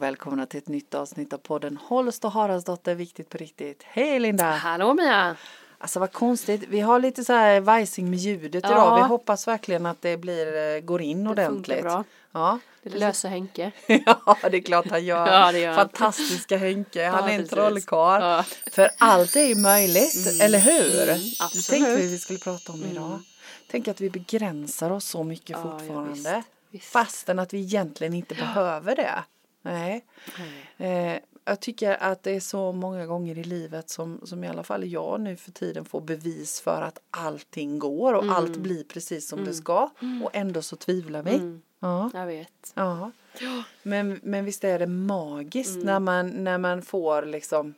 och välkomna till ett nytt avsnitt av podden Holst och Haraldsdotter Viktigt på riktigt. Hej Linda! Hallå Mia! Alltså vad konstigt, vi har lite så här vajsing med ljudet Ja. idag. Vi hoppas verkligen att det blir, eh, går in Det ordentligt. bra. Ja. Det löser Henke. ja, det är klart han gör. Ja, det gör han. Fantastiska Henke, han Ja, är en trollkarl. Ja. För allt är ju möjligt, eller hur? Mm, det absolut. tänkte vi vi skulle prata om idag. Tänk att vi begränsar oss så mycket Ja, ja, fortfarande. visst, visst. Fastän att vi egentligen inte behöver det. Nej. Eh, jag tycker att det är så många gånger i livet som, som i alla fall jag nu för tiden får bevis för att allting går och allt blir precis som det ska. Och ändå så tvivlar vi. Ja. Jag vet. Ja. Men, men visst är det magiskt när, man, när man får liksom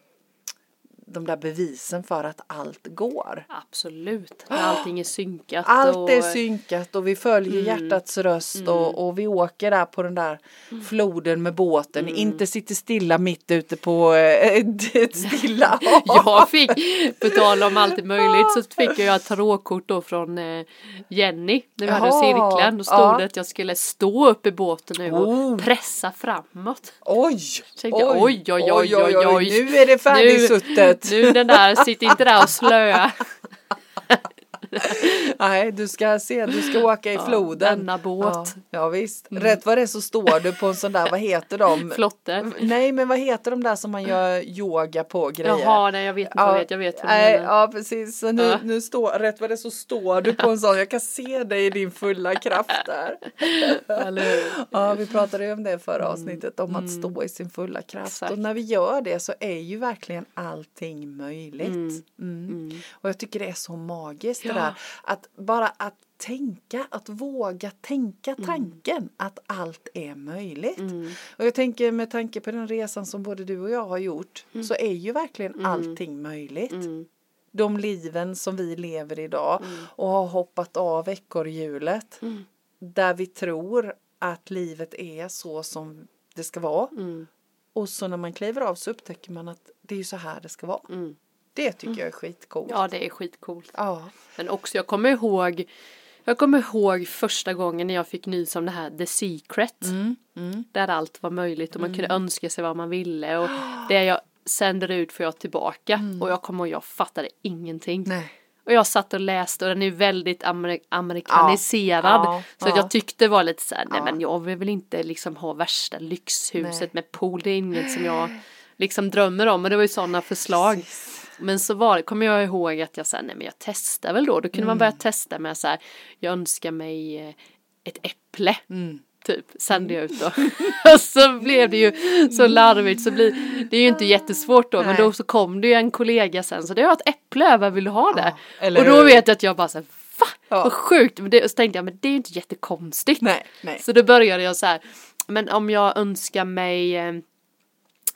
de där bevisen för att allt går. Absolut. Allting är synkat. Allt och, är synkat och vi följer hjärtats röst och, och vi åker där på den där floden med båten. Inte sitter stilla mitt ute på eh, ett, stilla. Jag fick, på tal om allt möjligt, så fick jag ett tarotkort då från eh, Jenny. När vi hade Jaha, cirkeln. Då stod ja. det att jag skulle stå upp i båten nu och Oh. pressa framåt. Oj, Tänkte jag, oj, oj, oj, oj, oj. Nu är det färdigsuttet. Nu den där, sitt inte där och slöa. Nej, du ska se, du ska åka i floden. denna båt. Mm. Ja, ja visst. Rätt vad det är så står du på en sån där, vad heter de? Flotte. Nej, men vad heter de där som man gör yoga på grejer? Jaha, nej jag vet inte heter. Jag vet vad du nej, ja precis. Så nu, Ja. nu står, rätt vad det är så står du på en sån, jag kan se dig i din fulla kraft där. Ja, vi pratade ju om det förra avsnittet, om att stå i sin fulla kraft. Mm. Exakt. Och när vi gör det så är ju verkligen allting möjligt. Mm. Och jag tycker det är så magiskt det där. Att bara att tänka, att våga tänka Mm. tanken att allt är möjligt. Och jag tänker med tanke på den resan som både du och jag har gjort så är ju verkligen allting möjligt. Mm. De liven som vi lever idag Mm. och har hoppat av ekorrhjulet där vi tror att livet är så som det ska vara. Mm. Och så när man kliver av så upptäcker man att det är så här det ska vara. Mm. Det tycker jag är skitcoolt. Ja, det är skitcoolt. Ja. Men också, jag kommer ihåg jag kommer ihåg första gången när jag fick nys om det här The Secret. Mm. Mm. Där allt var möjligt och man kunde önska sig vad man ville. Och det jag sänder ut får jag tillbaka. Och jag kommer ihåg, jag fattade ingenting. Nej. Och jag satt och läste och den är väldigt amer- amerikaniserad. Ja, så ja. jag tyckte det var lite så här, nej men jag vill väl inte liksom ha värsta lyxhuset Nej. med pool. Det är inget som jag liksom drömmer om. Men det var ju sådana förslag. Men så var det, kommer jag ihåg att jag sa, nej men jag testar väl då. Då kunde man börja testa med så här, jag önskar mig eh, ett äpple. Mm. Typ, sände jag ut då. och så blev det ju så larvigt så blir det är ju inte jättesvårt då. Men Nej. då så kom det ju en kollega sen så det har ett äpple över, vill du ha det? eller och då vet jag att jag bara så här, va? Ja. Vad sjukt. Men det, och så tänkte jag, men det är ju inte jättekonstigt. Nej, nej. Så då började jag så här, men om jag önskar mig eh,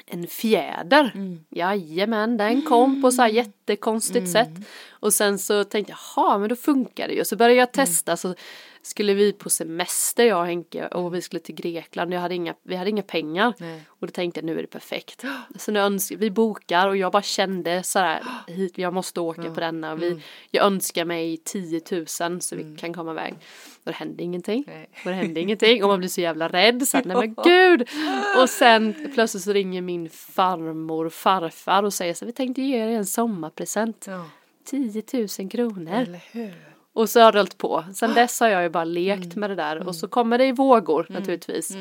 en fjäder. Mm. Jajamän, den kom på så här jättekonstigt sätt. Och sen så tänkte jag, jaha men då funkar det ju. Så började jag Mm. testa så skulle vi på semester jag och Henke och vi skulle till Grekland. Jag hade inga, vi hade inga pengar. Nej. Och då tänkte jag nu är det perfekt. Så nu önskar, vi bokar och jag bara kände så här, hit, jag måste åka på denna. Vi, Mm. Jag önskar mig 10 000 så vi kan komma iväg. Och det hände ingenting. Nej. Och det hände ingenting och man blir så jävla rädd. Så att, nej men gud. Och sen plötsligt så ringer min farmor och farfar och säger så här, vi tänkte ge er en sommarpresent. Ja. 10 000 kronor. Eller hur? Och så har det hållit på. Sen dess har jag ju bara lekt med det där. Och så kommer det i vågor naturligtvis.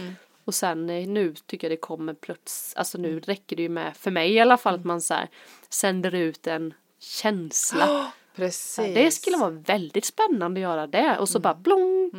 Och sen eh, nu tycker jag det kommer plötsligt, alltså nu räcker det ju med, för mig i alla fall, att man så här sänder ut en känsla. Precis. Det skulle vara väldigt spännande att göra det. Och så bara blong.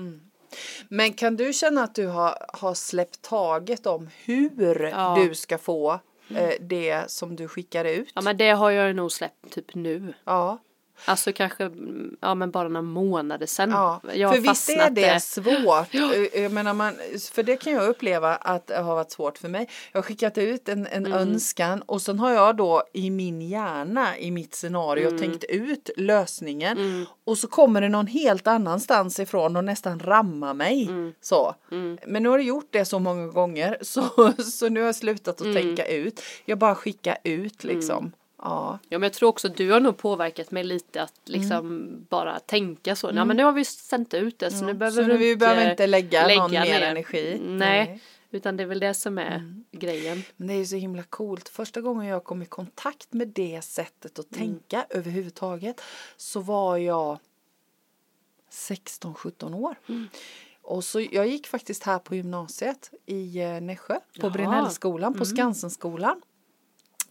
Men kan du känna att du har, har släppt taget om hur Ja. du ska få eh, det som du skickar ut? Ja men det har jag nog släppt typ nu. Ja. Alltså kanske, mm, ja men bara några månader sedan. Ja, Jag för visst är det där. svårt. Jag menar man, för det kan jag uppleva att det har varit svårt för mig. Jag har skickat ut en, en Mm. önskan och sen har jag då i min hjärna, i mitt scenario, Mm. tänkt ut lösningen. Och så kommer det någon helt annanstans ifrån och nästan rammar mig. Mm. Så. Men nu har jag gjort det så många gånger så, så nu har jag slutat Mm. att tänka ut. Jag bara skickar ut liksom. Ja. Ja men jag tror också att du har nog påverkat mig lite att liksom bara tänka så. Nej men nu har vi sänt ut det så nu behöver Så nu vi inte behöver inte lägga, någon mer ner. energi. Nej. Utan det är väl det som är grejen. Men det är ju så himla coolt. Första gången jag kom i kontakt med det sättet att tänka överhuvudtaget så var jag 16-17 år. Och så jag gick faktiskt här på gymnasiet i eh, Nässjö på. Brinellskolan på Skansenskolan.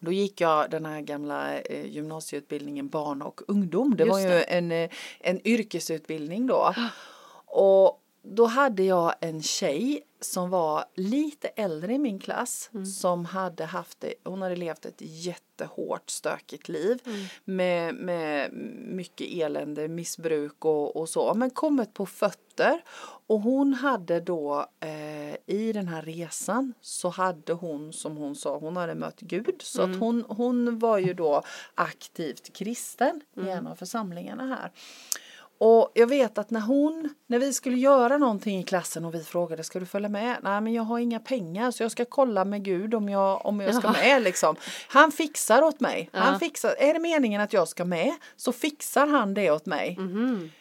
Då gick jag den här gamla eh, gymnasieutbildningen barn och ungdom. Det Just var ju det. en, eh, en yrkesutbildning då. Och då hade jag en tjej som var lite äldre i min klass som hade haft det, hon hade levt ett jättehårt stökigt liv med, med mycket elände, missbruk och, och så men kommit på fötter. Och hon hade då eh, i den här resan så hade hon som hon sa, hon hade mött Gud. Så att hon, hon var ju då aktivt kristen i en av församlingarna här. Och jag vet att när hon, när vi skulle göra någonting i klassen och vi frågade ska du följa med? Nej men jag har inga pengar så jag ska kolla med Gud om jag, om jag ska Jaha. med liksom. Han fixar åt mig. Ja. Han fixar, är det meningen att jag ska med så fixar han det åt mig. Mhm.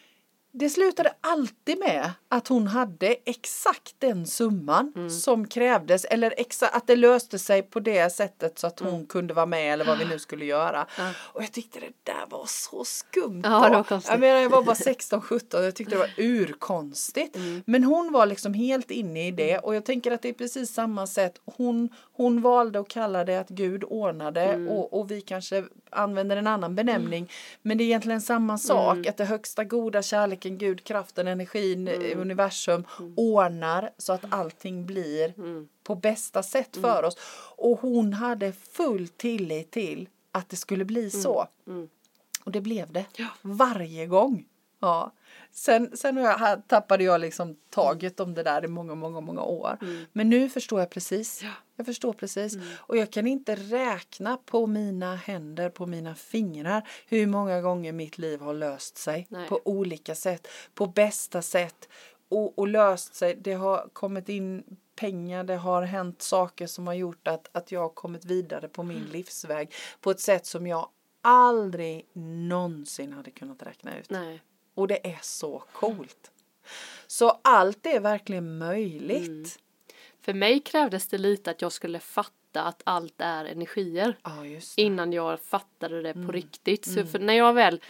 Det slutade alltid med att hon hade exakt den summan Mm. som krävdes eller exa, att det löste sig på det sättet så att hon Mm. kunde vara med eller vad vi nu skulle göra. Ja. Och jag tyckte det där var så skumt. Ja, var jag menar jag var bara 16-17 och jag tyckte det var urkonstigt. Mm. Men hon var liksom helt inne i det och jag tänker att det är precis samma sätt. Hon, hon valde att kalla det att Gud ordnade Mm. och, och vi kanske använder en annan benämning. Men det är egentligen samma sak. Mm. Att det högsta goda, kärleken, Gud, kraften, energin, Mm. universum ordnar så att allting blir Mm. på bästa sätt för oss. Och hon hade full tillit till att det skulle bli så. Mm. Och det blev det. Ja. Varje gång. Ja. Sen, sen har jag, tappade jag liksom taget om det där i många, många, många år. Men nu förstår jag precis. Ja. Jag förstår precis. Och jag kan inte räkna på mina händer, på mina fingrar hur många gånger mitt liv har löst sig Nej. på olika sätt, på bästa sätt och, och löst sig. Det har kommit in pengar, det har hänt saker som har gjort att, att jag har kommit vidare på min livsväg på ett sätt som jag aldrig någonsin hade kunnat räkna ut. Nej. Och det är så coolt. Så allt är verkligen möjligt. För mig krävdes det lite att jag skulle fatta att allt är energier. Det. Innan jag fattade det Mm. på riktigt. Så för när jag väl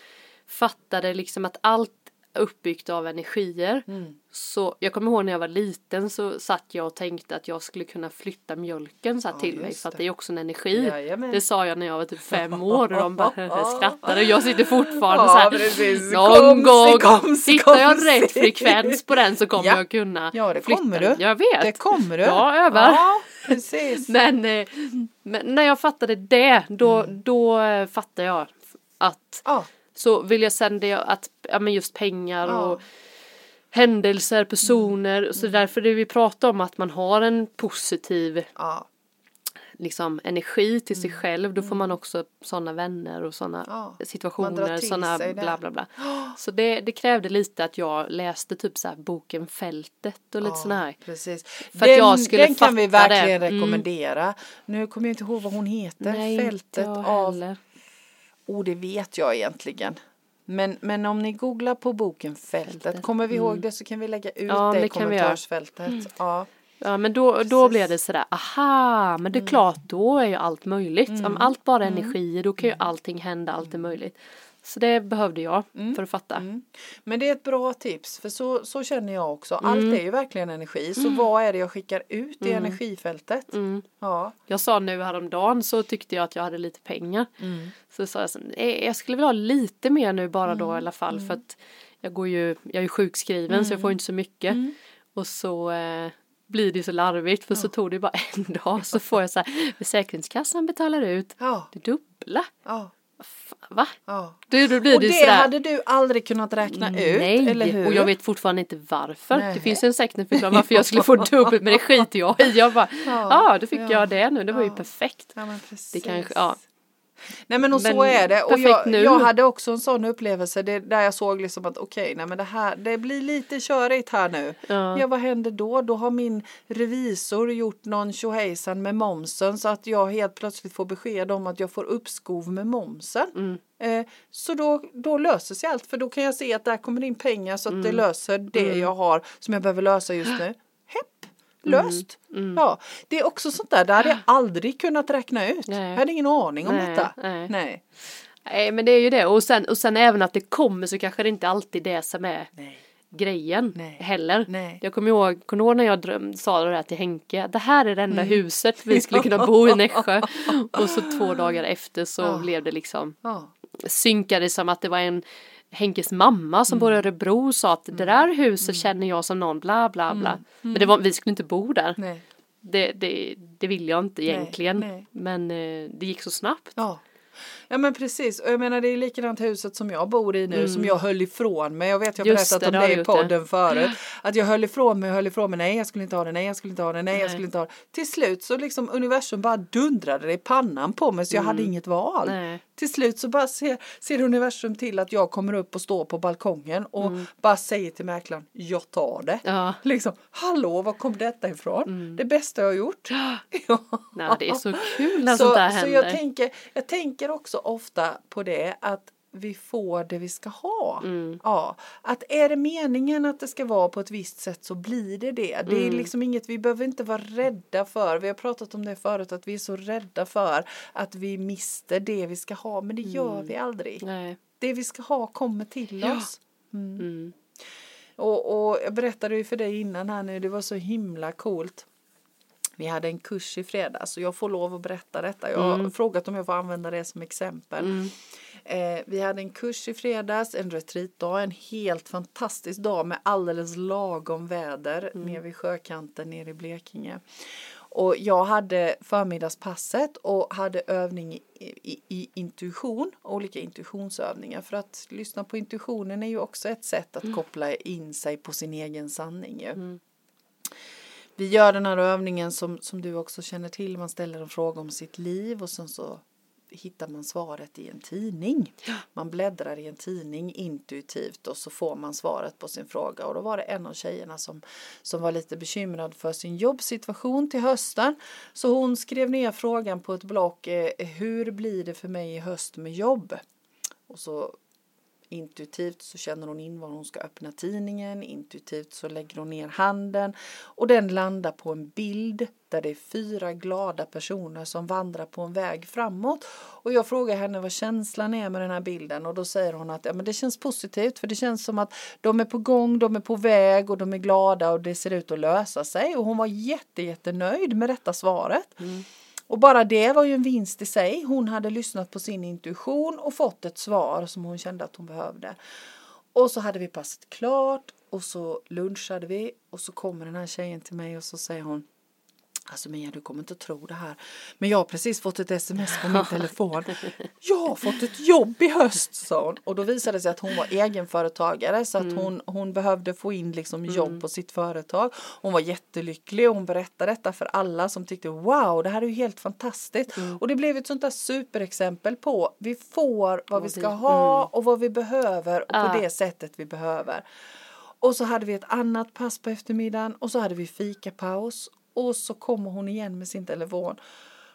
fattade liksom att allt uppbyggt av energier. Mm. Så jag kommer ihåg när jag var liten så satt jag och tänkte att jag skulle kunna flytta mjölken så här Ja, till mig för att det. är också en energi. Jajamän. Det sa jag när jag var typ fem år och de bara skrattade och jag sitter fortfarande Ja, så här. precis. Någon gång komsi, hittar jag rätt frekvens på den så kommer Ja. jag kunna Ja, det flytta kommer du. Jag vet. Det kommer du. Jag övar. Ja, precis. Men, eh, men när jag fattade det då, Mm. då eh, fattade jag att Ja, så vill jag sen det att, ja men just pengar Ja. och händelser, personer, Mm. så därför det vi pratar om att man har en positiv ja, liksom energi till sig själv, då får man också sådana vänner och sådana Mm. Ja, situationer, sådana det. bla bla bla. Så det, det krävde lite att jag läste typ så boken Fältet och lite ja, sådana här. Precis. För den, jag skulle den kan vi fatta det. verkligen Mm. rekommendera. Nu kommer jag inte ihåg vad hon heter. Nej, Fältet av heller. Oh, det vet jag egentligen. Men, men om ni googlar på boken Fältet, Fältet, kommer vi ihåg det så kan vi lägga ut Ja, det i kommentarsfältet. Ja, Ja men då, då Precis. Mm. blev det sådär, aha, men det är klart då är ju allt möjligt. Om allt bara är energier då kan ju allting hända, allt är möjligt. Så det behövde jag för att fatta. Mm. Men det är ett bra tips för så, så känner jag också. Allt Mm. är ju verkligen energi. Så vad är det jag skickar ut i energifältet? Mm. Ja. Jag sa nu häromdagen så tyckte jag att jag hade lite pengar. Mm. Så sa jag så, "Nej, jag skulle vilja ha lite mer nu bara Mm. då i alla fall för att jag går ju, jag är ju sjukskriven så jag får inte så mycket. Mm. Och så eh, blir det så larvigt för så tog det bara en dag så får jag så här, Försäkringskassan betalar ut Ja, det dubbla. ja, Va? ja. Du, då blir Och det, det hade du aldrig kunnat räkna ut, Nej, eller hur? och jag vet fortfarande inte varför. Nej. Det finns en säkert förklaring varför jag skulle få dubbelt men det skiter jag i. Jag bara, ja, Ja, då fick ja, jag det nu, det var ju perfekt. Ja, men precis. Det kanske, ja. Nej men och så Men är det. Och jag, jag hade också en sån upplevelse det, där jag såg liksom att okej, nej men det här, det blir lite körigt här nu. Ja. Ja, vad händer då? Då har min revisor gjort någon tjohejsan med momsen så att jag helt plötsligt får besked om att jag får uppskov med momsen. Mm. Eh, så då, då löser sig allt för då kan jag se att där kommer in pengar så att Mm. det löser det jag har som jag behöver lösa just nu. Löst. Mm. Ja, det är också sånt där, det hade jag aldrig kunnat räkna ut. Nej. Jag hade ingen aning om Nej, detta. nej. Nej. Nej men det är ju det och sen, och sen även att det kommer så kanske det inte alltid det som är Nej. grejen Nej. heller. Jag kommer ihåg, kommer ihåg när jag dröm, sa det där till Henke, det här är det enda Mm. huset vi skulle kunna bo i Nässjö. Och så två dagar efter så Ja. blev det liksom Ja. synkade som att det var en Henkes mamma som bor i Örebro sa att det där huset känner jag som någon bla bla bla. Men det var, vi skulle inte bo där. Nej. Det, det, det vill jag inte egentligen. nej. Men eh, det gick så snabbt. Ja. Ja men precis och jag menar det är likadant huset som jag bor i nu som jag höll ifrån mig. Jag vet jag har Mm. Berättat det, om det det i podden förut. Att jag höll ifrån mig höll ifrån mig. Nej jag skulle inte ha det, nej jag skulle inte ha det, nej jag Nej. skulle inte ha det. Till slut så liksom universum bara dundrade det i pannan på mig så jag hade inget val. Mm. Nej. Till slut så bara ser, ser universum till att jag kommer upp och står på balkongen och bara säger till mäklaren jag tar det. Mm. Ja. Liksom, hallå var kom detta ifrån? Det bästa jag har gjort. ja. Nej, det är så kul när Så, sånt där så händer. jag, tänker, jag tänker också ofta på det att vi får det vi ska ha. Mm. Ja, att är det meningen att det ska vara på ett visst sätt så blir det det. Det Mm. är liksom inget vi behöver inte vara rädda för. Vi har pratat om det förut att vi är så rädda för att vi mister det vi ska ha men det gör vi aldrig. Mm. Nej. Det vi ska ha kommer till Ja. oss. Mm. Och, och jag berättade ju för dig innan här nu, det var så himla coolt. Vi hade en kurs i fredags och jag får lov att berätta detta. Jag har frågat om jag får använda det som exempel. Mm. Eh, vi hade en kurs i fredags, en retreatdag, en helt fantastisk dag med alldeles lagom väder nere vid sjökanten nere i Blekinge. Och jag hade förmiddagspasset och hade övning i, i, i intuition, olika intuitionsövningar. För att lyssna på intuitionen är ju också ett sätt att koppla in sig på sin egen sanning. Ju. Vi gör den här övningen som, som du också känner till. Man ställer en fråga om sitt liv och sen så hittar man svaret i en tidning. Man bläddrar i en tidning intuitivt och så får man svaret på sin fråga. Och då var det en av tjejerna som, som var lite bekymrad för sin jobbsituation till hösten. Så hon skrev ner frågan på ett block. Eh, hur blir det för mig i höst med jobb? Och så Intuitivt så känner hon in var hon ska öppna tidningen. Intuitivt så lägger hon ner handen. Och den landar på en bild där det är fyra glada personer som vandrar på en väg framåt. Och jag frågar henne vad känslan är med den här bilden. Och då säger hon att ja, men det känns positivt. För det känns som att de är på gång, de är på väg och de är glada och det ser ut att lösa sig. Och hon var jätte, jättenöjd med detta svaret. Mm. Och bara det var ju en vinst i sig. Hon hade lyssnat på sin intuition och fått ett svar som hon kände att hon behövde. Och så hade vi passet klart och så lunchade vi och så kommer den här tjejen till mig och så säger hon Alltså Mia, du kommer inte att tro det här. Men jag har precis fått ett sms på min telefon. Jag har fått ett jobb i höst, sa hon. Och då visade det sig att hon var egenföretagare så att hon, hon behövde få in liksom jobb på sitt företag. Hon var jättelycklig och hon berättade detta för alla som tyckte wow, det här är ju helt fantastiskt. Och det blev ett sånt där superexempel på vi får vad vi ska ha och vad vi behöver och på det sättet vi behöver. Och så hade vi ett annat pass på eftermiddagen och så hade vi fikapaus och så kommer hon igen med sin telefon.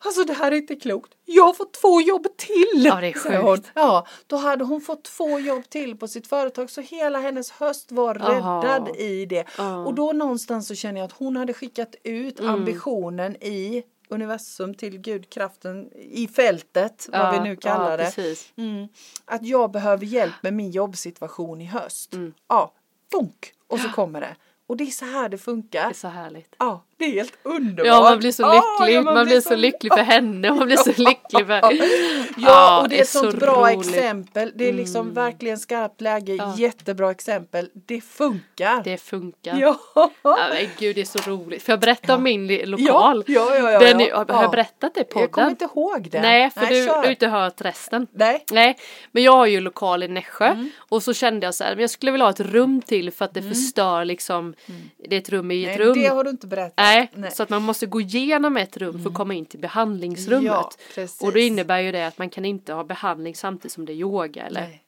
Alltså det här är inte klokt. Jag har fått två jobb till. Ja, det är sjukt. Ja, då hade hon fått två jobb till på sitt företag så hela hennes höst var Aha. räddad i det. Ja. Och då någonstans så känner jag att hon hade skickat ut Mm. ambitionen i universum till gudkraften i fältet, vad vi nu kallar ja, det. Mm. Att jag behöver hjälp med min jobbsituation i höst. Mm. Ja, funk! Och så kommer det. Och det är så här det funkar. Det är så härligt. Ja, det är helt underbart. Ja, man blir så Ja, lycklig. ja, man, blir så lycklig för henne man blir så lycklig för... Ja, och det är ett så sånt bra roligt. exempel. Det är liksom verkligen skarpt läge. Ja. Jättebra exempel. Det funkar. Det funkar. Ja. Ja, men gud det är så roligt. Får jag berätta om min lokal? ja, ja, ja, Den har Ja. jag berättat det på Jag kommer inte ihåg det. Nej, för du kör. du har inte hört resten. Nej. Nej, men jag har ju lokal i Nässjö Mm. och så kände jag så här, men jag skulle vilja ha ett rum till för att det förstör liksom, det är ett rum i ett Mm. Nej, rum. det har du inte berättat. Nej, Nej. så att man måste gå igenom ett rum för att komma in till behandlingsrummet. Ja, och det innebär ju det att man kan inte ha behandling samtidigt som det är yoga eller Nej.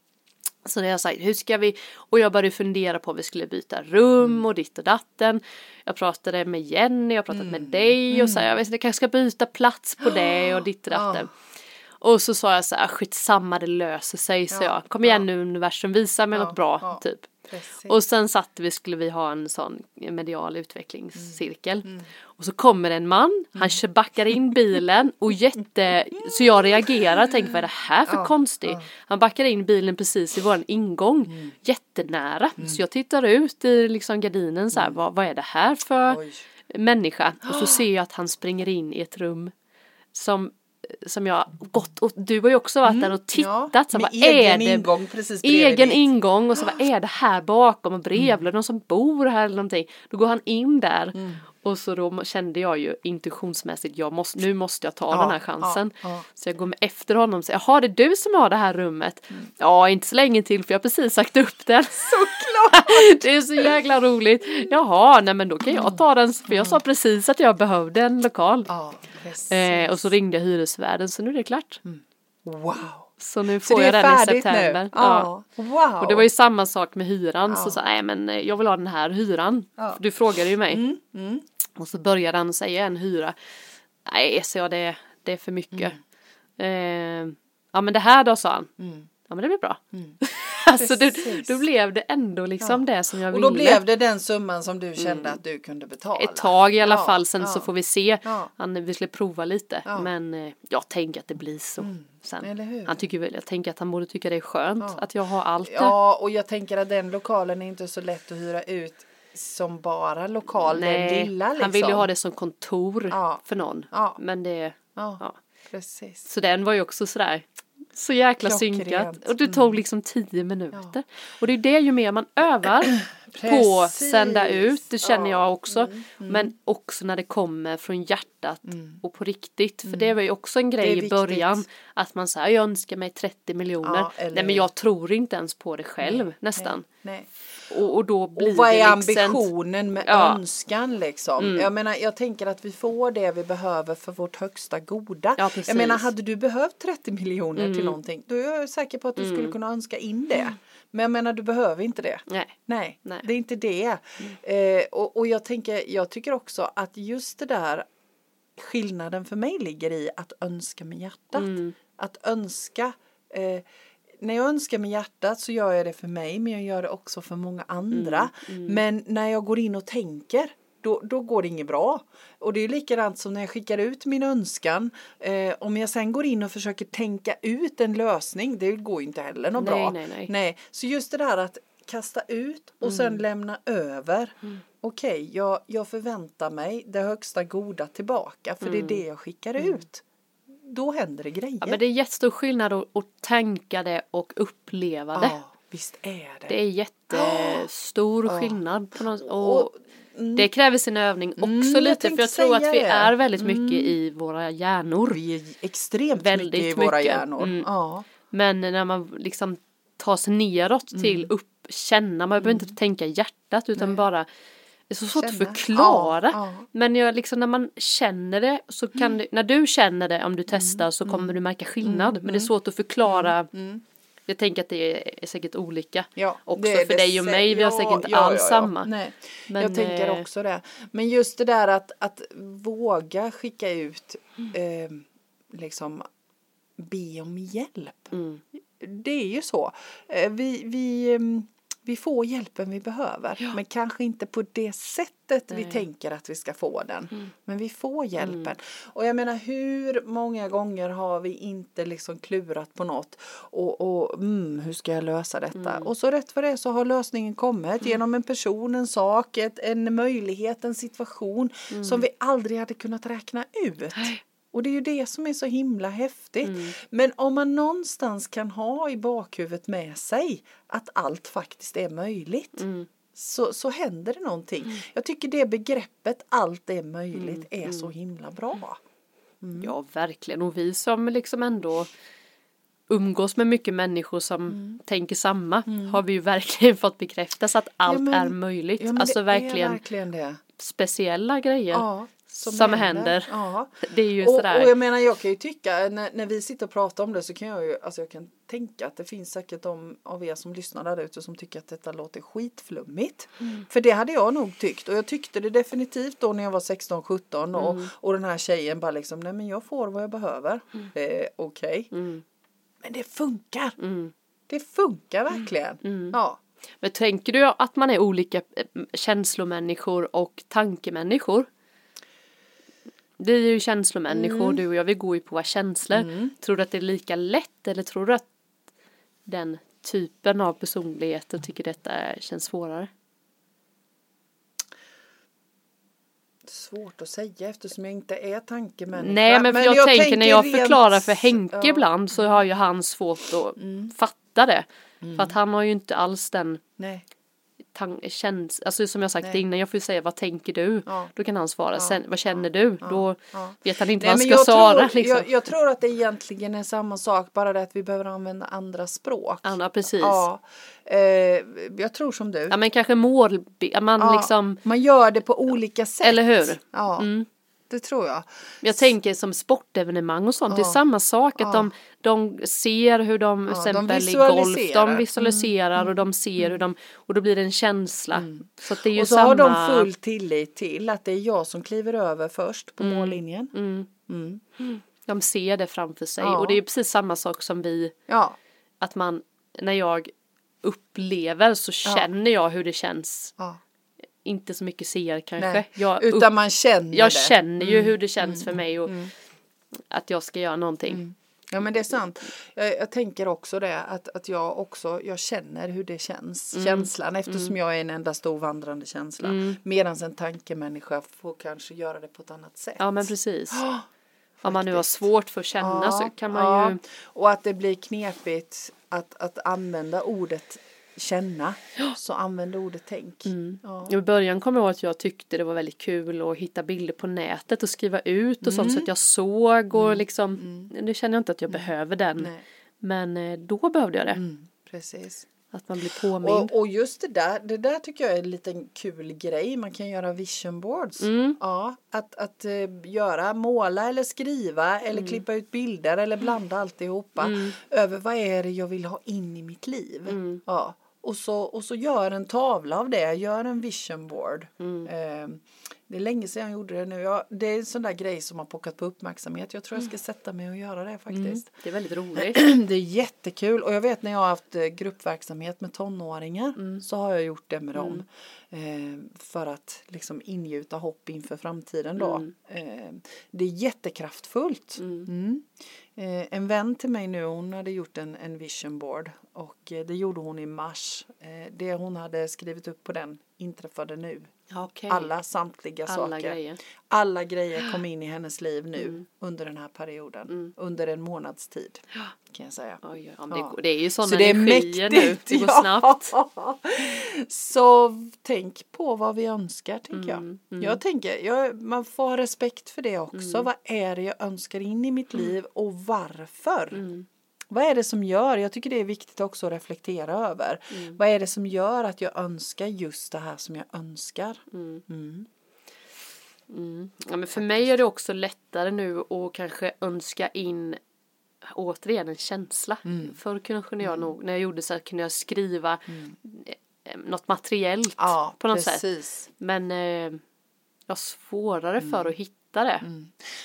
så har jag sagt, hur ska vi? Och jag började fundera på om vi skulle byta rum Mm. och ditt och datten. Jag pratade med Jenny, jag pratat Mm. med dig och så här, jag vet inte, jag kanske ska byta plats på det och ditt och datten. Och så sa jag så här, skitsamma det löser sig, så Ja, jag. Kom igen nu universum, visa mig Ja, något bra, ja. typ. Precis. Och sen satt vi, skulle vi ha en sån medial utvecklingscirkel. Mm. Och så kommer en man, han kör- backar in bilen och jätte, så jag reagerar och tänker vad är det här för Ja, konstigt? ja. Han backar in bilen precis i våran ingång, Mm. jättenära. Så jag tittar ut i liksom gardinen så här, vad, vad är det här för Mm. Oj. människa? Och så ser jag att han springer in i ett rum som som jag gått och du har ju också varit där och tittat. Ja, så vad är egen det? ingång precis egen ditt. ingång och så vad är det här bakom och bredvid Mm. som bor här eller någonting. Då går han in där Mm. Och så då kände jag ju intuitionsmässigt jag måste, nu måste jag ta Ja, den här chansen. ja, ja. Så jag går med efter honom och säger jaha det är du som har det här rummet. Mm. Ja inte så länge till för jag har precis sagt upp den. Såklart! det är så jäkla roligt. Jaha nej men då kan jag ta den för jag sa precis att jag behövde en lokal. Eh, och så ringde jag hyresvärden så nu är det klart. Wow! Så nu Så får det jag den i september. nu? Ja. Ja. Wow! Och det var ju samma sak med hyran. Ja. Så sa nej men eh, jag vill ha den här hyran. Ja. Du frågade ju mig. Mm, mm. Och så började han säga en hyra. Nej, så jag det, det är för mycket. Eh, ja men det här då sa han. Mm. Ja men det blir bra. Mm. alltså Precis. då blev det ändå liksom det som jag Och ville. då blev det den summan som du kände att du kunde betala? Ett tag i alla Ja, fall, sen ja. så får vi se. Ja. Han, vi skulle prova lite. Ja. Men eh, jag tänker att det blir så. Sen. Han tycker väl, jag tänker att han borde tycka det är skönt Ja. att jag har allt det. Ja, och jag tänker att den lokalen är inte så lätt att hyra ut som bara lokal, den Nej, lilla liksom. han vill ju ha det som kontor Ja. för någon. Ja. Men det, ja. precis. Så den var ju också sådär så jäkla Klockrent. synkat. Och det tog liksom tio minuter. Och det är det ju mer man övar på att sända ut, det känner Ja. jag också. Men också när det kommer från hjärtat och på riktigt. För det var ju också en Mm. Grej i viktigt. början. Att man säger jag önskar mig 30 miljoner. Ja, eller Nej men jag tror inte ens på det själv nästan. Nej. Och, och då blir Och vad är liksom... ambitionen med Ja. önskan liksom? Jag menar, jag tänker att vi får det vi behöver för vårt högsta goda. Ja, jag menar, hade du behövt 30 miljoner till någonting, då är jag säker på att du skulle kunna önska in det. Men jag menar, du behöver inte det. Nej. Nej, Nej. det är inte det. Eh, och, och jag tänker, jag tycker också att just det där skillnaden för mig ligger i att önska med hjärtat. Att önska eh, när jag önskar med hjärtat så gör jag det för mig men jag gör det också för många andra. Men när jag går in och tänker då, då går det inget bra. Och det är likadant som när jag skickar ut min önskan. Eh, om jag sen går in och försöker tänka ut en lösning, det går ju inte heller något Nej, bra. nej, nej. nej. Så just det där att kasta ut och sen lämna över. Okej, jag, jag förväntar mig det högsta goda tillbaka för det är det jag skickar ut. Då händer det grejer. Ja, men det är jättestor skillnad att, att tänka det och uppleva det. Ja, visst är det. Det är jättestor skillnad. På något, och Och- mm. Det kräver sin övning också Mm, jag lite för tänkte jag tror att vi det. Mm. är väldigt mycket i våra hjärnor. Vi är extremt Väldigt mycket i våra mycket. hjärnor. Mm. Ja. Men när man liksom tar sig neråt Mm. till upp, känna, man behöver inte tänka hjärtat utan bara det är så svårt Känna. att förklara. Ja, ja. Men jag, liksom, när man känner det så kan du, när du känner det om du testar så kommer du märka skillnad. Men det är svårt att förklara. Jag tänker att det är säkert olika. Ja, också för dig och mig. Vi har säkert inte ja, alls ja, samma. Nej, Men, jag tänker eh, också det. Men just det där att, att våga skicka ut, eh, liksom be om hjälp. Mm. Det är ju så. Eh, vi, vi, ehm, vi får hjälpen vi behöver. Men kanske inte på det sättet vi tänker att vi ska få den. Mm. Men vi får hjälpen. Och jag menar hur många gånger har vi inte liksom klurat på något. Och, och mm, hur ska jag lösa detta? Mm. Och så rätt för det så har lösningen kommit genom en person, en sak, ett, en möjlighet, en situation. Mm. Som vi aldrig hade kunnat räkna ut. Och det är ju det som är så himla häftigt. Men om man någonstans kan ha i bakhuvudet med sig att allt faktiskt är möjligt. Så, så händer det någonting. Jag tycker det begreppet allt är möjligt är så himla bra. Ja, verkligen. Och vi som liksom ändå umgås med mycket människor som Mm. tänker samma har vi ju verkligen fått bekräftas att allt men- är möjligt. Ja, alltså verkligen verkligen det. speciella grejer Ja, som, händer. Ja. Det är ju Och, sådär. och jag menar jag kan ju tycka när, när vi sitter och pratar om det så kan jag ju alltså jag kan tänka att det finns säkert de av er som lyssnar där ute som tycker att detta låter skitflummigt. Mm. För det hade jag nog tyckt och jag tyckte det definitivt då när jag var 16-17 och, Mm. och den här tjejen bara liksom nej men jag får vad jag behöver. Eh, Okej. Mm. Men det funkar. Mm. Det funkar verkligen. Ja. Men tänker du att man är olika eh, känslomänniskor och tankemänniskor? Vi är ju känslomänniskor, Mm. du och jag, vi går ju på våra känslor. Tror du att det är lika lätt eller tror du att den typen av personligheter tycker detta känns svårare? Svårt att säga eftersom jag inte är tankemänniska. Nej men, för jag, tänker när jag rent- förklarar för Henke ja. Mm. ibland så har ju han svårt att fatta det. För att han har ju inte alls den Nej. Känns, alltså som jag sagt Nej. innan, jag får ju säga vad tänker du? Ja. Då kan han svara, Ja. sen, vad känner du? Då ja. vet han inte Nej, vad han ska svara tror, liksom. jag, jag tror att det egentligen är samma sak, bara det att vi behöver använda andra språk. Anna, precis. Ja, eh, jag tror som du. Ja men kanske mål, man liksom, Man gör det på olika sätt. eller hur? Ja, Mm. Det tror jag. Jag tänker som sportevenemang och sånt, det är Ja. samma sak att Ja. de, de ser hur de, Ja, de exempel i golf, de visualiserar och de ser hur de, och då blir det en känsla. Så att det är ju Och så samma. har de full tillit till att det är jag som kliver över först på mållinjen. mm, Mm. de ser det framför sig Ja. och det är precis samma sak som vi, Ja, att man, när jag upplever så känner jag hur det känns. Ja. Inte så mycket ser kanske. Nej. Jag, Utan upp, man känner jag det. känner ju hur det känns för mig och att jag ska göra någonting. Ja men det är sant. Jag, jag tänker också det att, att jag också, jag känner hur det känns, Mm. känslan eftersom jag är en enda stor vandrande känsla. Medan en tankemänniska får kanske göra det på ett annat sätt. Ja men precis. Ja, Om man nu har svårt för att känna så kan man ja. ju Och att det blir knepigt att, att använda ordet känna. Så använd ordet tänk. Mm. Ja. I början kommer jag ihåg att jag tyckte det var väldigt kul att hitta bilder på nätet och skriva ut och sånt så att jag såg och liksom nu känner jag inte att jag behöver den Nej. men eh, då behövde jag det Mm, precis. Att man blir påmind Och, och just det där, det där tycker jag är en liten kul grej. Man kan göra vision boards. Mm. Ja, att, att eh, göra, måla eller skriva eller Mm. klippa ut bilder eller blanda alltihopa. Över vad är det jag vill ha in i mitt liv. Mm. Ja. Och så, och så gör en tavla av det, gör en vision board. Mm. Eh, det är länge sedan jag gjorde det nu. Jag, det är en sån där grej som har pockat på uppmärksamhet. Jag tror jag ska sätta mig och göra det faktiskt. Mm. det är väldigt roligt Det är jättekul och jag vet när jag har haft eh, gruppverksamhet med tonåringar Mm. så har jag gjort det med dem. Eh, för att liksom ingjuta hopp inför framtiden då. Mm. Eh, det är jättekraftfullt. Mm. Eh, en vän till mig nu hon hade gjort en, en vision board och eh, det gjorde hon i mars. Eh, det hon hade skrivit upp på den inträffade nu. Okej. Alla samtliga Alla saker. grejer. Alla grejer kom in i hennes liv nu Mm. under den här perioden. Under en månads tid kan jag säga. Oj, oj, ja, men Ja. det, är ju sådana Så det är energier mäktigt. nu, det går ja. snabbt. Så tänk på vad vi önskar tänker Mm, jag. Jag tänker, jag, man får ha respekt för det också. Mm. Vad är det jag önskar in i mitt liv och varför? Mm. Vad är det som gör, jag tycker det är viktigt också att reflektera över. Mm. Vad är det som gör att jag önskar just det här som jag önskar? Mm. Mm. Ja, men för mig är det också lättare nu att kanske önska in återigen en känsla. Mm. Förr kunde jag nog, när jag gjorde så här kunde jag skriva eh, något materiellt Ja, på något sätt. precis. Men eh, jag har svårare Mm. för att hitta det.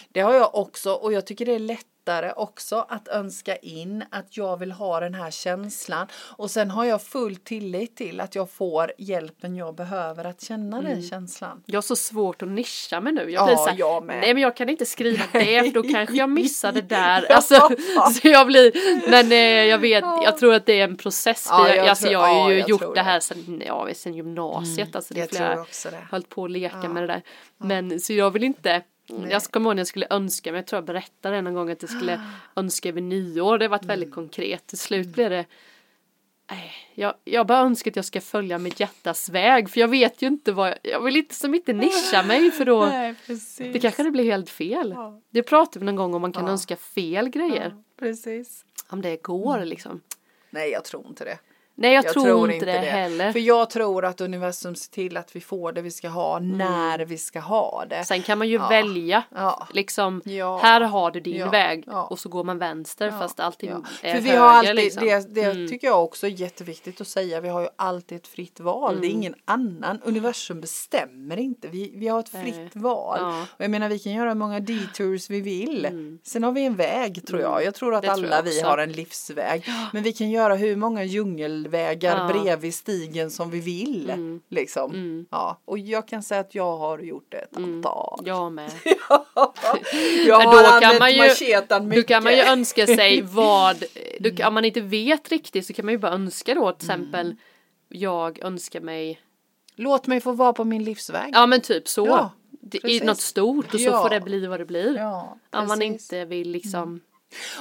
Det har jag också och jag tycker det är lättare också att önska in att jag vill ha den här känslan och sen har jag full tillit till att jag får hjälpen jag behöver att känna den känslan. Jag har så svårt att nischa mig nu. Jag Ja, blir så här, jag med. nej men jag kan inte skriva det för då kanske jag missar det där. Alltså, så jag blir, men eh, jag vet, jag tror att det är en process. Ja, jag alltså tror- jag har ja, ju jag gjort det här sen, ja, sen gymnasiet. alltså det jag flera, tror också det. höll på att leka med det där. Men så jag vill inte jag ska komma ihåg när jag skulle önska, men jag tror jag berättade någon gång att jag skulle önska över nyår. Det har varit väldigt konkret. Till slut blev det Nej, jag, jag bara önskar att jag ska följa mitt hjärtas väg för jag vet ju inte vad jag, jag vill inte som inte nischa mig för då Nej, precis. det kanske det blir helt fel. Ja. Det pratade vi någon gång om man kan Ja. önska fel grejer. Ja, precis. Om det går liksom. Nej, jag tror inte det. Nej jag, tror, inte det, heller. För jag tror att universum ser till att vi får det vi ska ha när vi ska ha det. Sen kan man ju Ja. välja. Ja. Liksom, Ja. här har du din väg och så går man vänster fast allting Ja. är För vi höger har alltid, liksom. det, det tycker jag också är jätteviktigt att säga, vi har ju alltid ett fritt val. Det är Mm. ingen annan, universum bestämmer inte, vi, vi har ett fritt val. Och jag menar vi kan göra hur många detours vi vill. Sen har vi en väg tror jag, jag tror att Mm. Det tror alla jag vi har en livsväg. Men vi kan göra hur många bilvägar Ja. bredvid stigen som vi vill. Mm. Liksom. Mm. Ja, och jag kan säga att jag har gjort det ett Mm. antal. Jag med. Jag har då kan man ju- machetan Då mycket. kan man ju önska sig vad, då, om man inte vet riktigt så kan man ju bara önska då till exempel jag önskar mig, Låt mig få vara på min livsväg. ja men typ så. Ja, I precis. något stort och så Ja. får det bli vad det blir. Ja, om man inte vill liksom,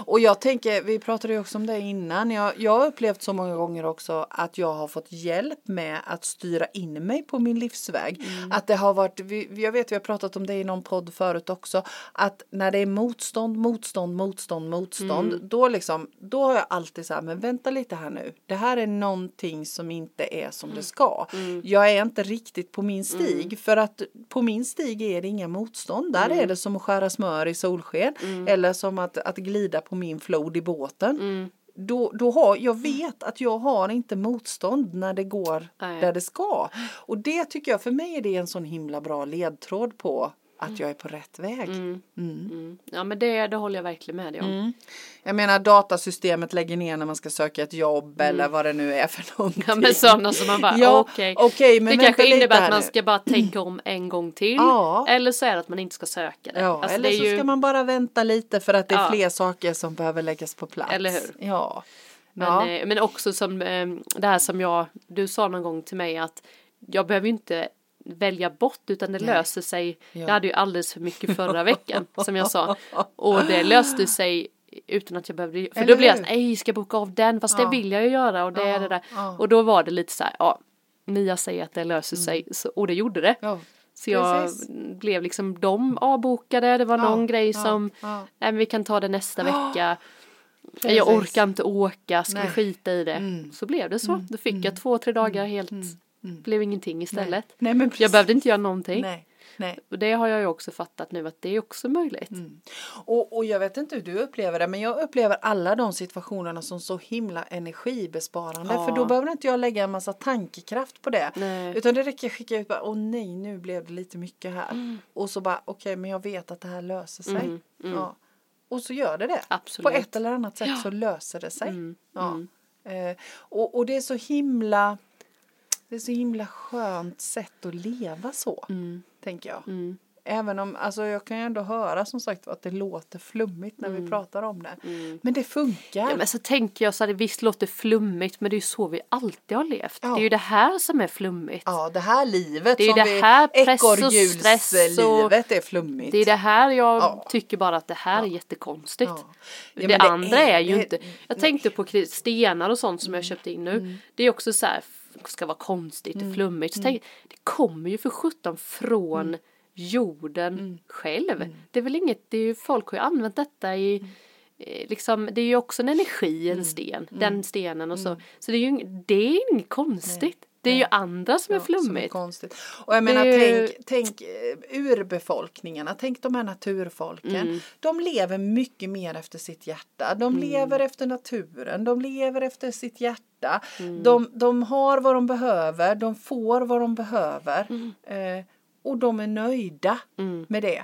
Och jag tänker, vi pratade ju också om det innan. Jag, jag har upplevt så många gånger också att jag har fått hjälp med att styra in mig på min livsväg. Mm. Att det har varit, vi, jag vet vi har pratat om det i någon podd förut också, att när det är motstånd, motstånd, motstånd, motstånd, Mm. då liksom, då har jag alltid så här, men vänta lite här nu. Det här är någonting som inte är som det ska. Mm. Jag är inte riktigt på min stig, för att på min stig är det inga motstånd. Där Mm. är det som att skära smör i solsken eller som att, att glida på min flod i båten. mm, Då, då har, jag vet att jag har inte motstånd när det går Nej. där det ska. Och det tycker jag, för mig är det en sån himla bra ledtråd på att jag är på rätt väg. mm, Mm. mm. ja men det, det håller jag verkligen med dig om. Mm. Jag menar datasystemet lägger ner när man ska söka ett jobb eller vad det nu är för någonting. Mm. Ja men sådana som man bara Ja, okej. okej, men Det kanske innebär att man ska bara tänka om en gång till. Ja. Eller så är det att man inte ska söka det. Ja, Alltså, eller det så ju, ska man bara vänta lite för att det är Ja. fler saker som behöver läggas på plats. Eller hur? Ja. Men, eh, men också som eh, det här som jag, du sa någon gång till mig att jag behöver ju inte välja bort utan det Nej. löser sig. Ja. Jag hade ju alldeles för mycket förra veckan som jag sa. Och det löste sig utan att jag behövde, för Eller då blev jag hur? så, nej ska jag boka av den fast Ja. det vill jag ju göra och det är Ja, det där. Och då var det lite så här, ja Mia säger att det löser sig så, och det gjorde det. Så jag Precis. blev liksom de avbokade, det var någon grej som, nej men vi kan ta det nästa vecka. Precis. Jag orkar inte åka, ska vi Nej. skita i det? Mm. Så blev det så. Då fick jag två, tre dagar helt, blev ingenting istället. Nej, men precis. Jag behövde inte göra någonting. Nej. Nej. Och det har jag ju också fattat nu att det är också möjligt. Mm. Och, och jag vet inte hur du upplever det men jag upplever alla de situationerna som så himla energibesparande Ja. för då behöver inte jag lägga en massa tankekraft på det. Nej. Utan det räcker att skicka ut bara åh nej nu blev det lite mycket här. Och så bara okej men jag vet att det här löser sig. Mm, mm. Ja. Och så gör det det. Absolut. På ett eller annat sätt Ja. så löser det sig. Mm, Ja. mm. Eh, och, och det är så himla det är så himla skönt sätt att leva så, Mm, tänker jag. mm, Även om, alltså jag kan ju ändå höra som sagt att det låter flummigt när vi pratar om det. mm. Men det funkar. Ja, men så tänker jag så här, det visst låter flummigt men det är ju så vi alltid har levt. Ja. Det är ju det här som är flummigt. Ja, det här livet Det är som det vi, här och- ekorrhjulslivet är flummigt. Det är det här jag Ja. tycker bara att det här är jättekonstigt. Det, men andra är, ju det- inte. Jag. Mm. tänkte på stenar och sånt som jag köpte in nu. Det är också så här, ska vara konstigt Mm. och flummigt. Så tänk, det kommer ju för sjutton från jorden Mm. själv. Det är väl inget, det är ju, folk har ju använt detta i Mm. eh, Liksom, det är ju också en energi, en sten, den stenen och så. Så det är ju det är inget konstigt. Det är ju andra som är Ja, som är flummigt. Och jag menar, ju- tänk, tänk eh, urbefolkningarna, tänk de här naturfolken. Mm. De lever mycket mer efter sitt hjärta. De lever efter naturen, de lever efter sitt hjärta. Mm. De, de har vad de behöver, de får vad de behöver. Eh, och de är nöjda Mm. med det.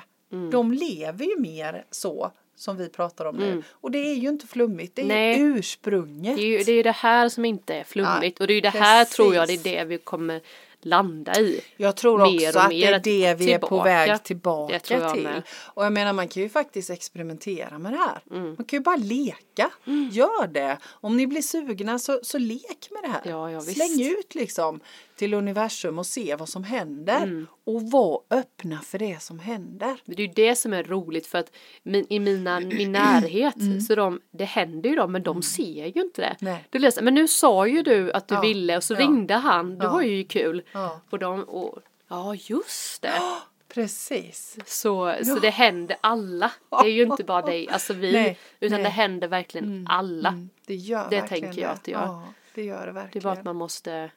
De lever ju mer så som vi pratar om nu. Och det är ju inte flummigt, det är Mm. Nej. ju ursprunget. Det är ju det, är ju det här som inte är flummigt och det är ju det här tror jag det är det vi kommer landa i. Jag tror mer också att det är det vi är på tillbaka. väg tillbaka till. med. Och jag menar man kan ju faktiskt experimentera med det här. Mm. Man kan ju bara leka. Gör det. Om ni blir sugna så, så lek med det här. Ja, ja. Släng ut liksom till universum och se vad som händer. Mm. Och var öppna för det som händer. Det är ju det som är roligt för att min, i mina, min närhet så de, det händer ju dem men de ser ju inte det. Nej. Du läser, men nu sa ju du att du Ja, ville och så ja, ringde han, det ja. var ju kul. Ja. Och de, och, ja just det. Precis. Så, så det händer alla. Det är ju inte bara dig, alltså vi, Nej, utan nej. det händer verkligen alla. Mm, det gör Det verkligen tänker jag att det gör. Det gör det Det är verkligen. bara att man måste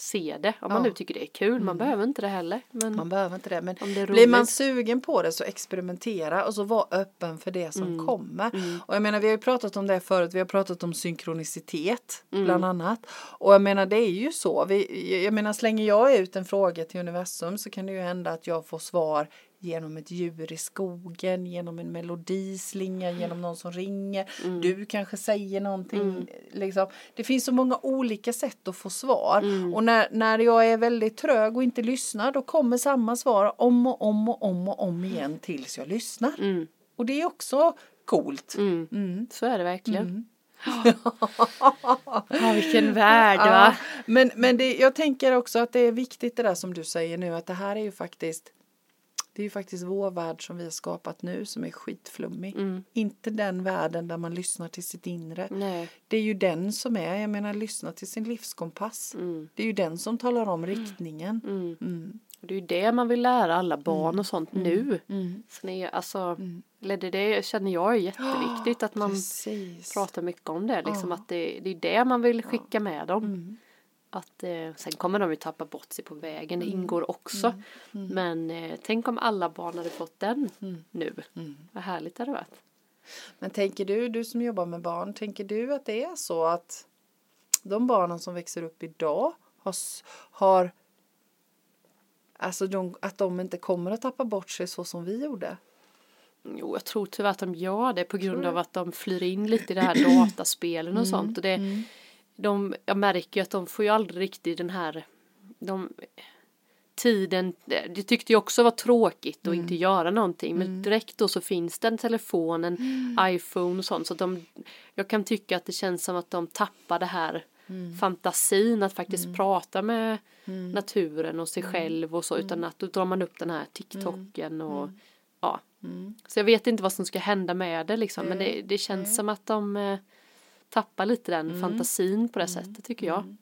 se det. Om man Ja. nu tycker det är kul, man behöver inte det heller. Men Man behöver inte det men det blir man sugen på det så experimentera och så var öppen för det som Mm. kommer. Och jag menar vi har ju pratat om det förut, vi har pratat om synkronicitet Mm. bland annat. Och jag menar det är ju så, vi, jag menar slänger jag ut en fråga till universum så kan det ju hända att jag får svar genom ett djur i skogen, genom en melodislinga, genom någon som ringer. Mm. Du kanske säger någonting. Liksom. Det finns så många olika sätt att få svar. Mm. Och när, när jag är väldigt trög och inte lyssnar då kommer samma svar om och om och om och om igen tills jag lyssnar. Mm. Och det är också coolt. Mm. Så är det verkligen. Ja, vilken värld Ja, va? men men det, jag tänker också att det är viktigt det där som du säger nu att det här är ju faktiskt det är ju faktiskt vår värld som vi har skapat nu som är skitflummig. Mm. Inte den världen där man lyssnar till sitt inre. Nej. Det är ju den som är, jag menar lyssna till sin livskompass. Mm. Det är ju den som talar om riktningen. Mm. Mm. Det är ju det man vill lära alla barn och sånt nu. Mm. Så ni, alltså, det, det känner jag är jätteviktigt att man Precis. pratar mycket om det. Liksom Ja. att det, det är det man vill skicka med dem. Mm. Att, eh, sen kommer de ju tappa bort sig på vägen, det Mm. ingår också. Men eh, tänk om alla barn hade fått den nu. Mm. Vad härligt det hade varit. Men tänker du, du som jobbar med barn, tänker du att det är så att de barnen som växer upp idag har, har alltså de, att de inte kommer att tappa bort sig så som vi gjorde? Jo, jag tror tyvärr att de gör det på grund av att de flyr in lite i det här dataspelen Mm. och sånt. Och det, de, jag märker ju att de får ju aldrig riktigt den här de, tiden, det tyckte jag också var tråkigt att inte göra någonting. Men direkt då så finns den telefonen, iPhone och sånt. Så att de, jag kan tycka att det känns som att de tappar det här fantasin att faktiskt prata med naturen och sig själv och så. Utan att då drar man upp den här TikToken och ja. Så jag vet inte vad som ska hända med det liksom. Men det, det känns som att de eh, tappar lite den fantasin på det sättet tycker jag.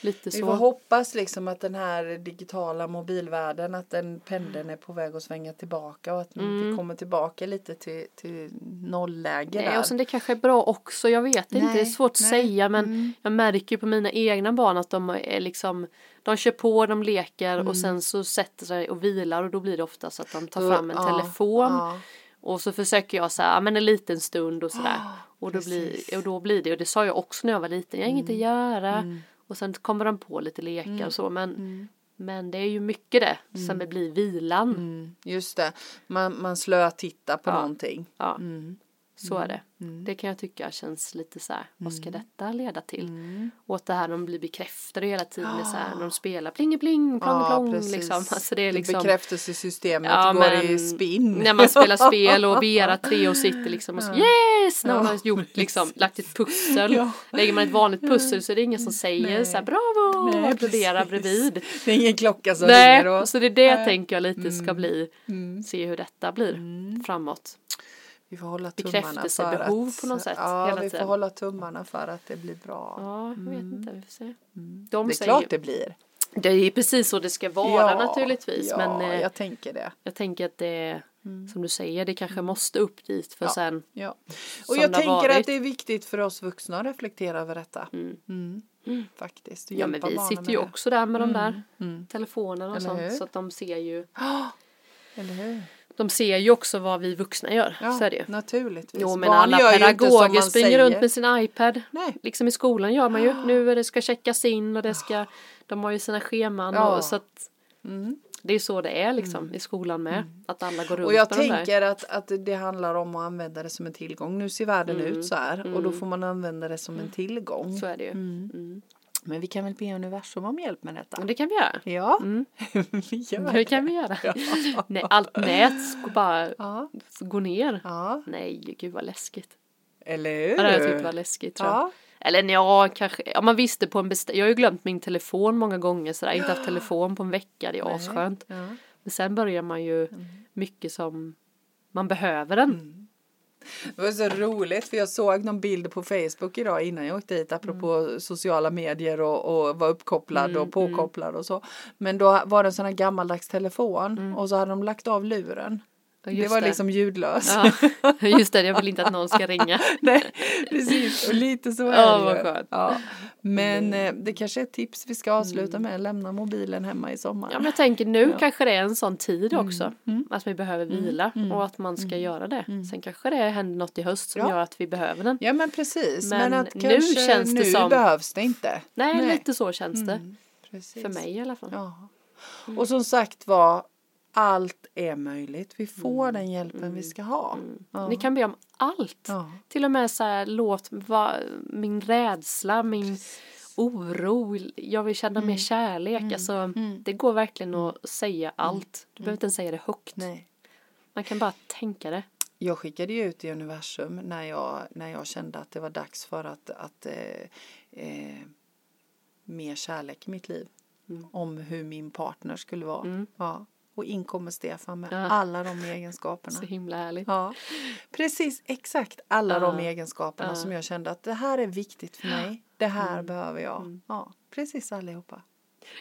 Lite Vi får så. hoppas liksom att den här digitala mobilvärlden, att den pendeln är på väg att svänga tillbaka och att vi kommer tillbaka lite till, till nollläge Nej, där. och sen det kanske är bra också, jag vet inte, det är Nej, svårt att nej, säga men mm. jag märker ju på mina egna barn att de är liksom De kör på, de leker Mm. och sen så sätter sig och vilar och då blir det ofta så att de tar fram en ja, telefon ja. och så försöker jag säga, ja men en liten stund och sådär och, då. Mm. blir, och då blir det, och det sa jag också när jag var liten, jag har inget att göra och sen kommer de på lite lekar och så men Men det är ju mycket det som det blir vilan. Mm, just det, man, man slötittar på Ja. någonting. Ja. Mm. Så är det. Det kan jag tycka känns lite så här, vad Mm. ska detta leda till? Och att det här de blir bekräftade hela tiden med så här, de spelar pling pling plong plong liksom. Alltså det är liksom Bekräftelsesystemet Ja, går men i spinn. När man spelar spel och Vera Treo sitter liksom och så yes! När man har gjort liksom, lagt ett pussel. Ja. Lägger man ett vanligt pussel så är det ingen som säger Nej. så här bravo Nej, och applåderar bredvid. Det är ingen klocka som Nej, ringer och så det är det Nej. tänker jag lite ska bli, Mm. se hur detta blir framåt. Vi får hålla tummarna för att, på något sätt Ja, hela vi får tiden. hålla tummarna för att det blir bra. Ja, jag vet inte, vi får se. De Mm. det är säger, klart det blir. det är precis så det ska vara naturligtvis Ja, men eh, jag... jag tänker det. tänker att det som du säger det kanske måste upp dit för Ja. sen Ja. Och jag tänker varit. att det är viktigt för oss vuxna att reflektera över detta. Mm. Mm. Faktiskt. och Ja men vi sitter ju också där med de där Mm. telefonerna och Eller sånt hur? så att de ser ju Eller hur? De ser ju också vad vi vuxna gör, Ja, så är det ju. naturligtvis. Jo men Barn alla pedagoger springer säger. runt med sin iPad. Nej. Liksom i skolan gör man ju. Nu är det ska checkas in och det ska, de har ju sina scheman Ja. och så att Mm. det är så det är liksom i skolan med. Att alla går runt Och jag tänker att, att det handlar om att använda det som en tillgång. Nu ser världen Mm. ut så här och då får man använda det som en tillgång. Så är det ju. Mm. Men vi kan väl be universum om hjälp med detta? Det kan vi göra. Ja, Mm. vi gör Det kan vi göra. Nej, allt nät ska bara Ja, gå ner. ja. Nej, gud vad läskigt. eller hur? Ja, det hade jag tyckt var läskigt tror jag. Ja. Eller ja, kanske, ja man visste på en bestämd, jag har ju glömt min telefon många gånger så jag har inte haft telefon på en vecka, det är asskönt. Ja. Men sen börjar man ju mycket som man behöver den. Mm. Det var så roligt för jag såg någon bild på Facebook idag innan jag åkte hit apropå Mm. sociala medier och, och var uppkopplad och påkopplad och så. Men då var det en sån här gammaldags telefon och så hade de lagt av luren. Ja, Det var liksom ljudlös. Ja, just det, jag vill inte att någon ska ringa. Nej, precis. Och lite så är Ja, det vad skönt. Ja. Men eh, det kanske är ett tips vi ska avsluta med. Lämna mobilen hemma i sommar. Ja men jag tänker nu kanske det är en sån tid också. Mm. Att vi behöver vila och att man ska göra det. Sen kanske det händer något i höst som Ja. gör att vi behöver den. Ja men precis. Men, Men att nu känns det nu som- behövs det inte. Nej, Nej. lite så känns det. Mm, precis. För mig i alla fall. Ja. Och som sagt var, allt är möjligt. Vi får den hjälpen vi ska ha. Ja. Ni kan be om allt. Ja. Till och med så här, låt va, min rädsla, min oro, jag vill känna mer kärlek. Alltså, det går verkligen att säga allt. Du behöver inte ens säga det högt. Nej. Man kan bara tänka det. Jag skickade ju ut i universum när jag, när jag kände att det var dags för att, att eh, eh, mer kärlek i mitt liv. Om hur min partner skulle vara. Ja. Och in kommer Stefan med Ja. alla de egenskaperna. Så himla härligt. Ja, precis exakt alla de Ja. egenskaperna Ja. som jag kände att det här är viktigt för mig. Det här behöver jag. Ja, precis allihopa.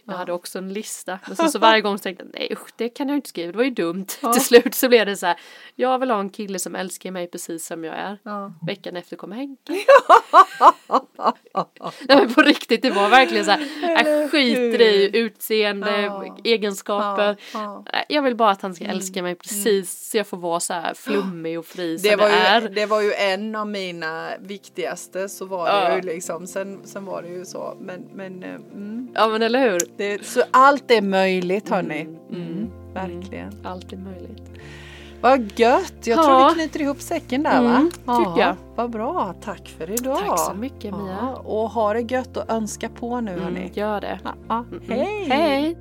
Jag hade också en lista. Men så, så varje gång så tänkte jag nej usch, det kan jag inte skriva, det var ju dumt. Till slut så blev det så här, jag vill ha en kille som älskar mig precis som jag är. Ja. Veckan efter kommer Henke. nej men på riktigt, det var verkligen så här, jag skiter i utseende, Ja. egenskaper. Ja, Nej, Jag vill bara att han ska älska mig precis så jag får vara så här flummig och fri som Det var, jag är. ju, det var ju en av mina viktigaste så var det Ja. ju liksom sen, sen var det ju så men, men eh, mm, Ja men eller hur? hur? Det, så allt är möjligt hörni. Mm, mm, verkligen. Mm. Allt är möjligt. Vad gött! Jag ja. tror vi knyter ihop säcken där va? Mm, ja, tycker jag. Vad bra, tack för idag! Tack så mycket Mia! Ja, och ha det gött och önska på nu mm, hörni. Gör det! Ja, Hej! Hej.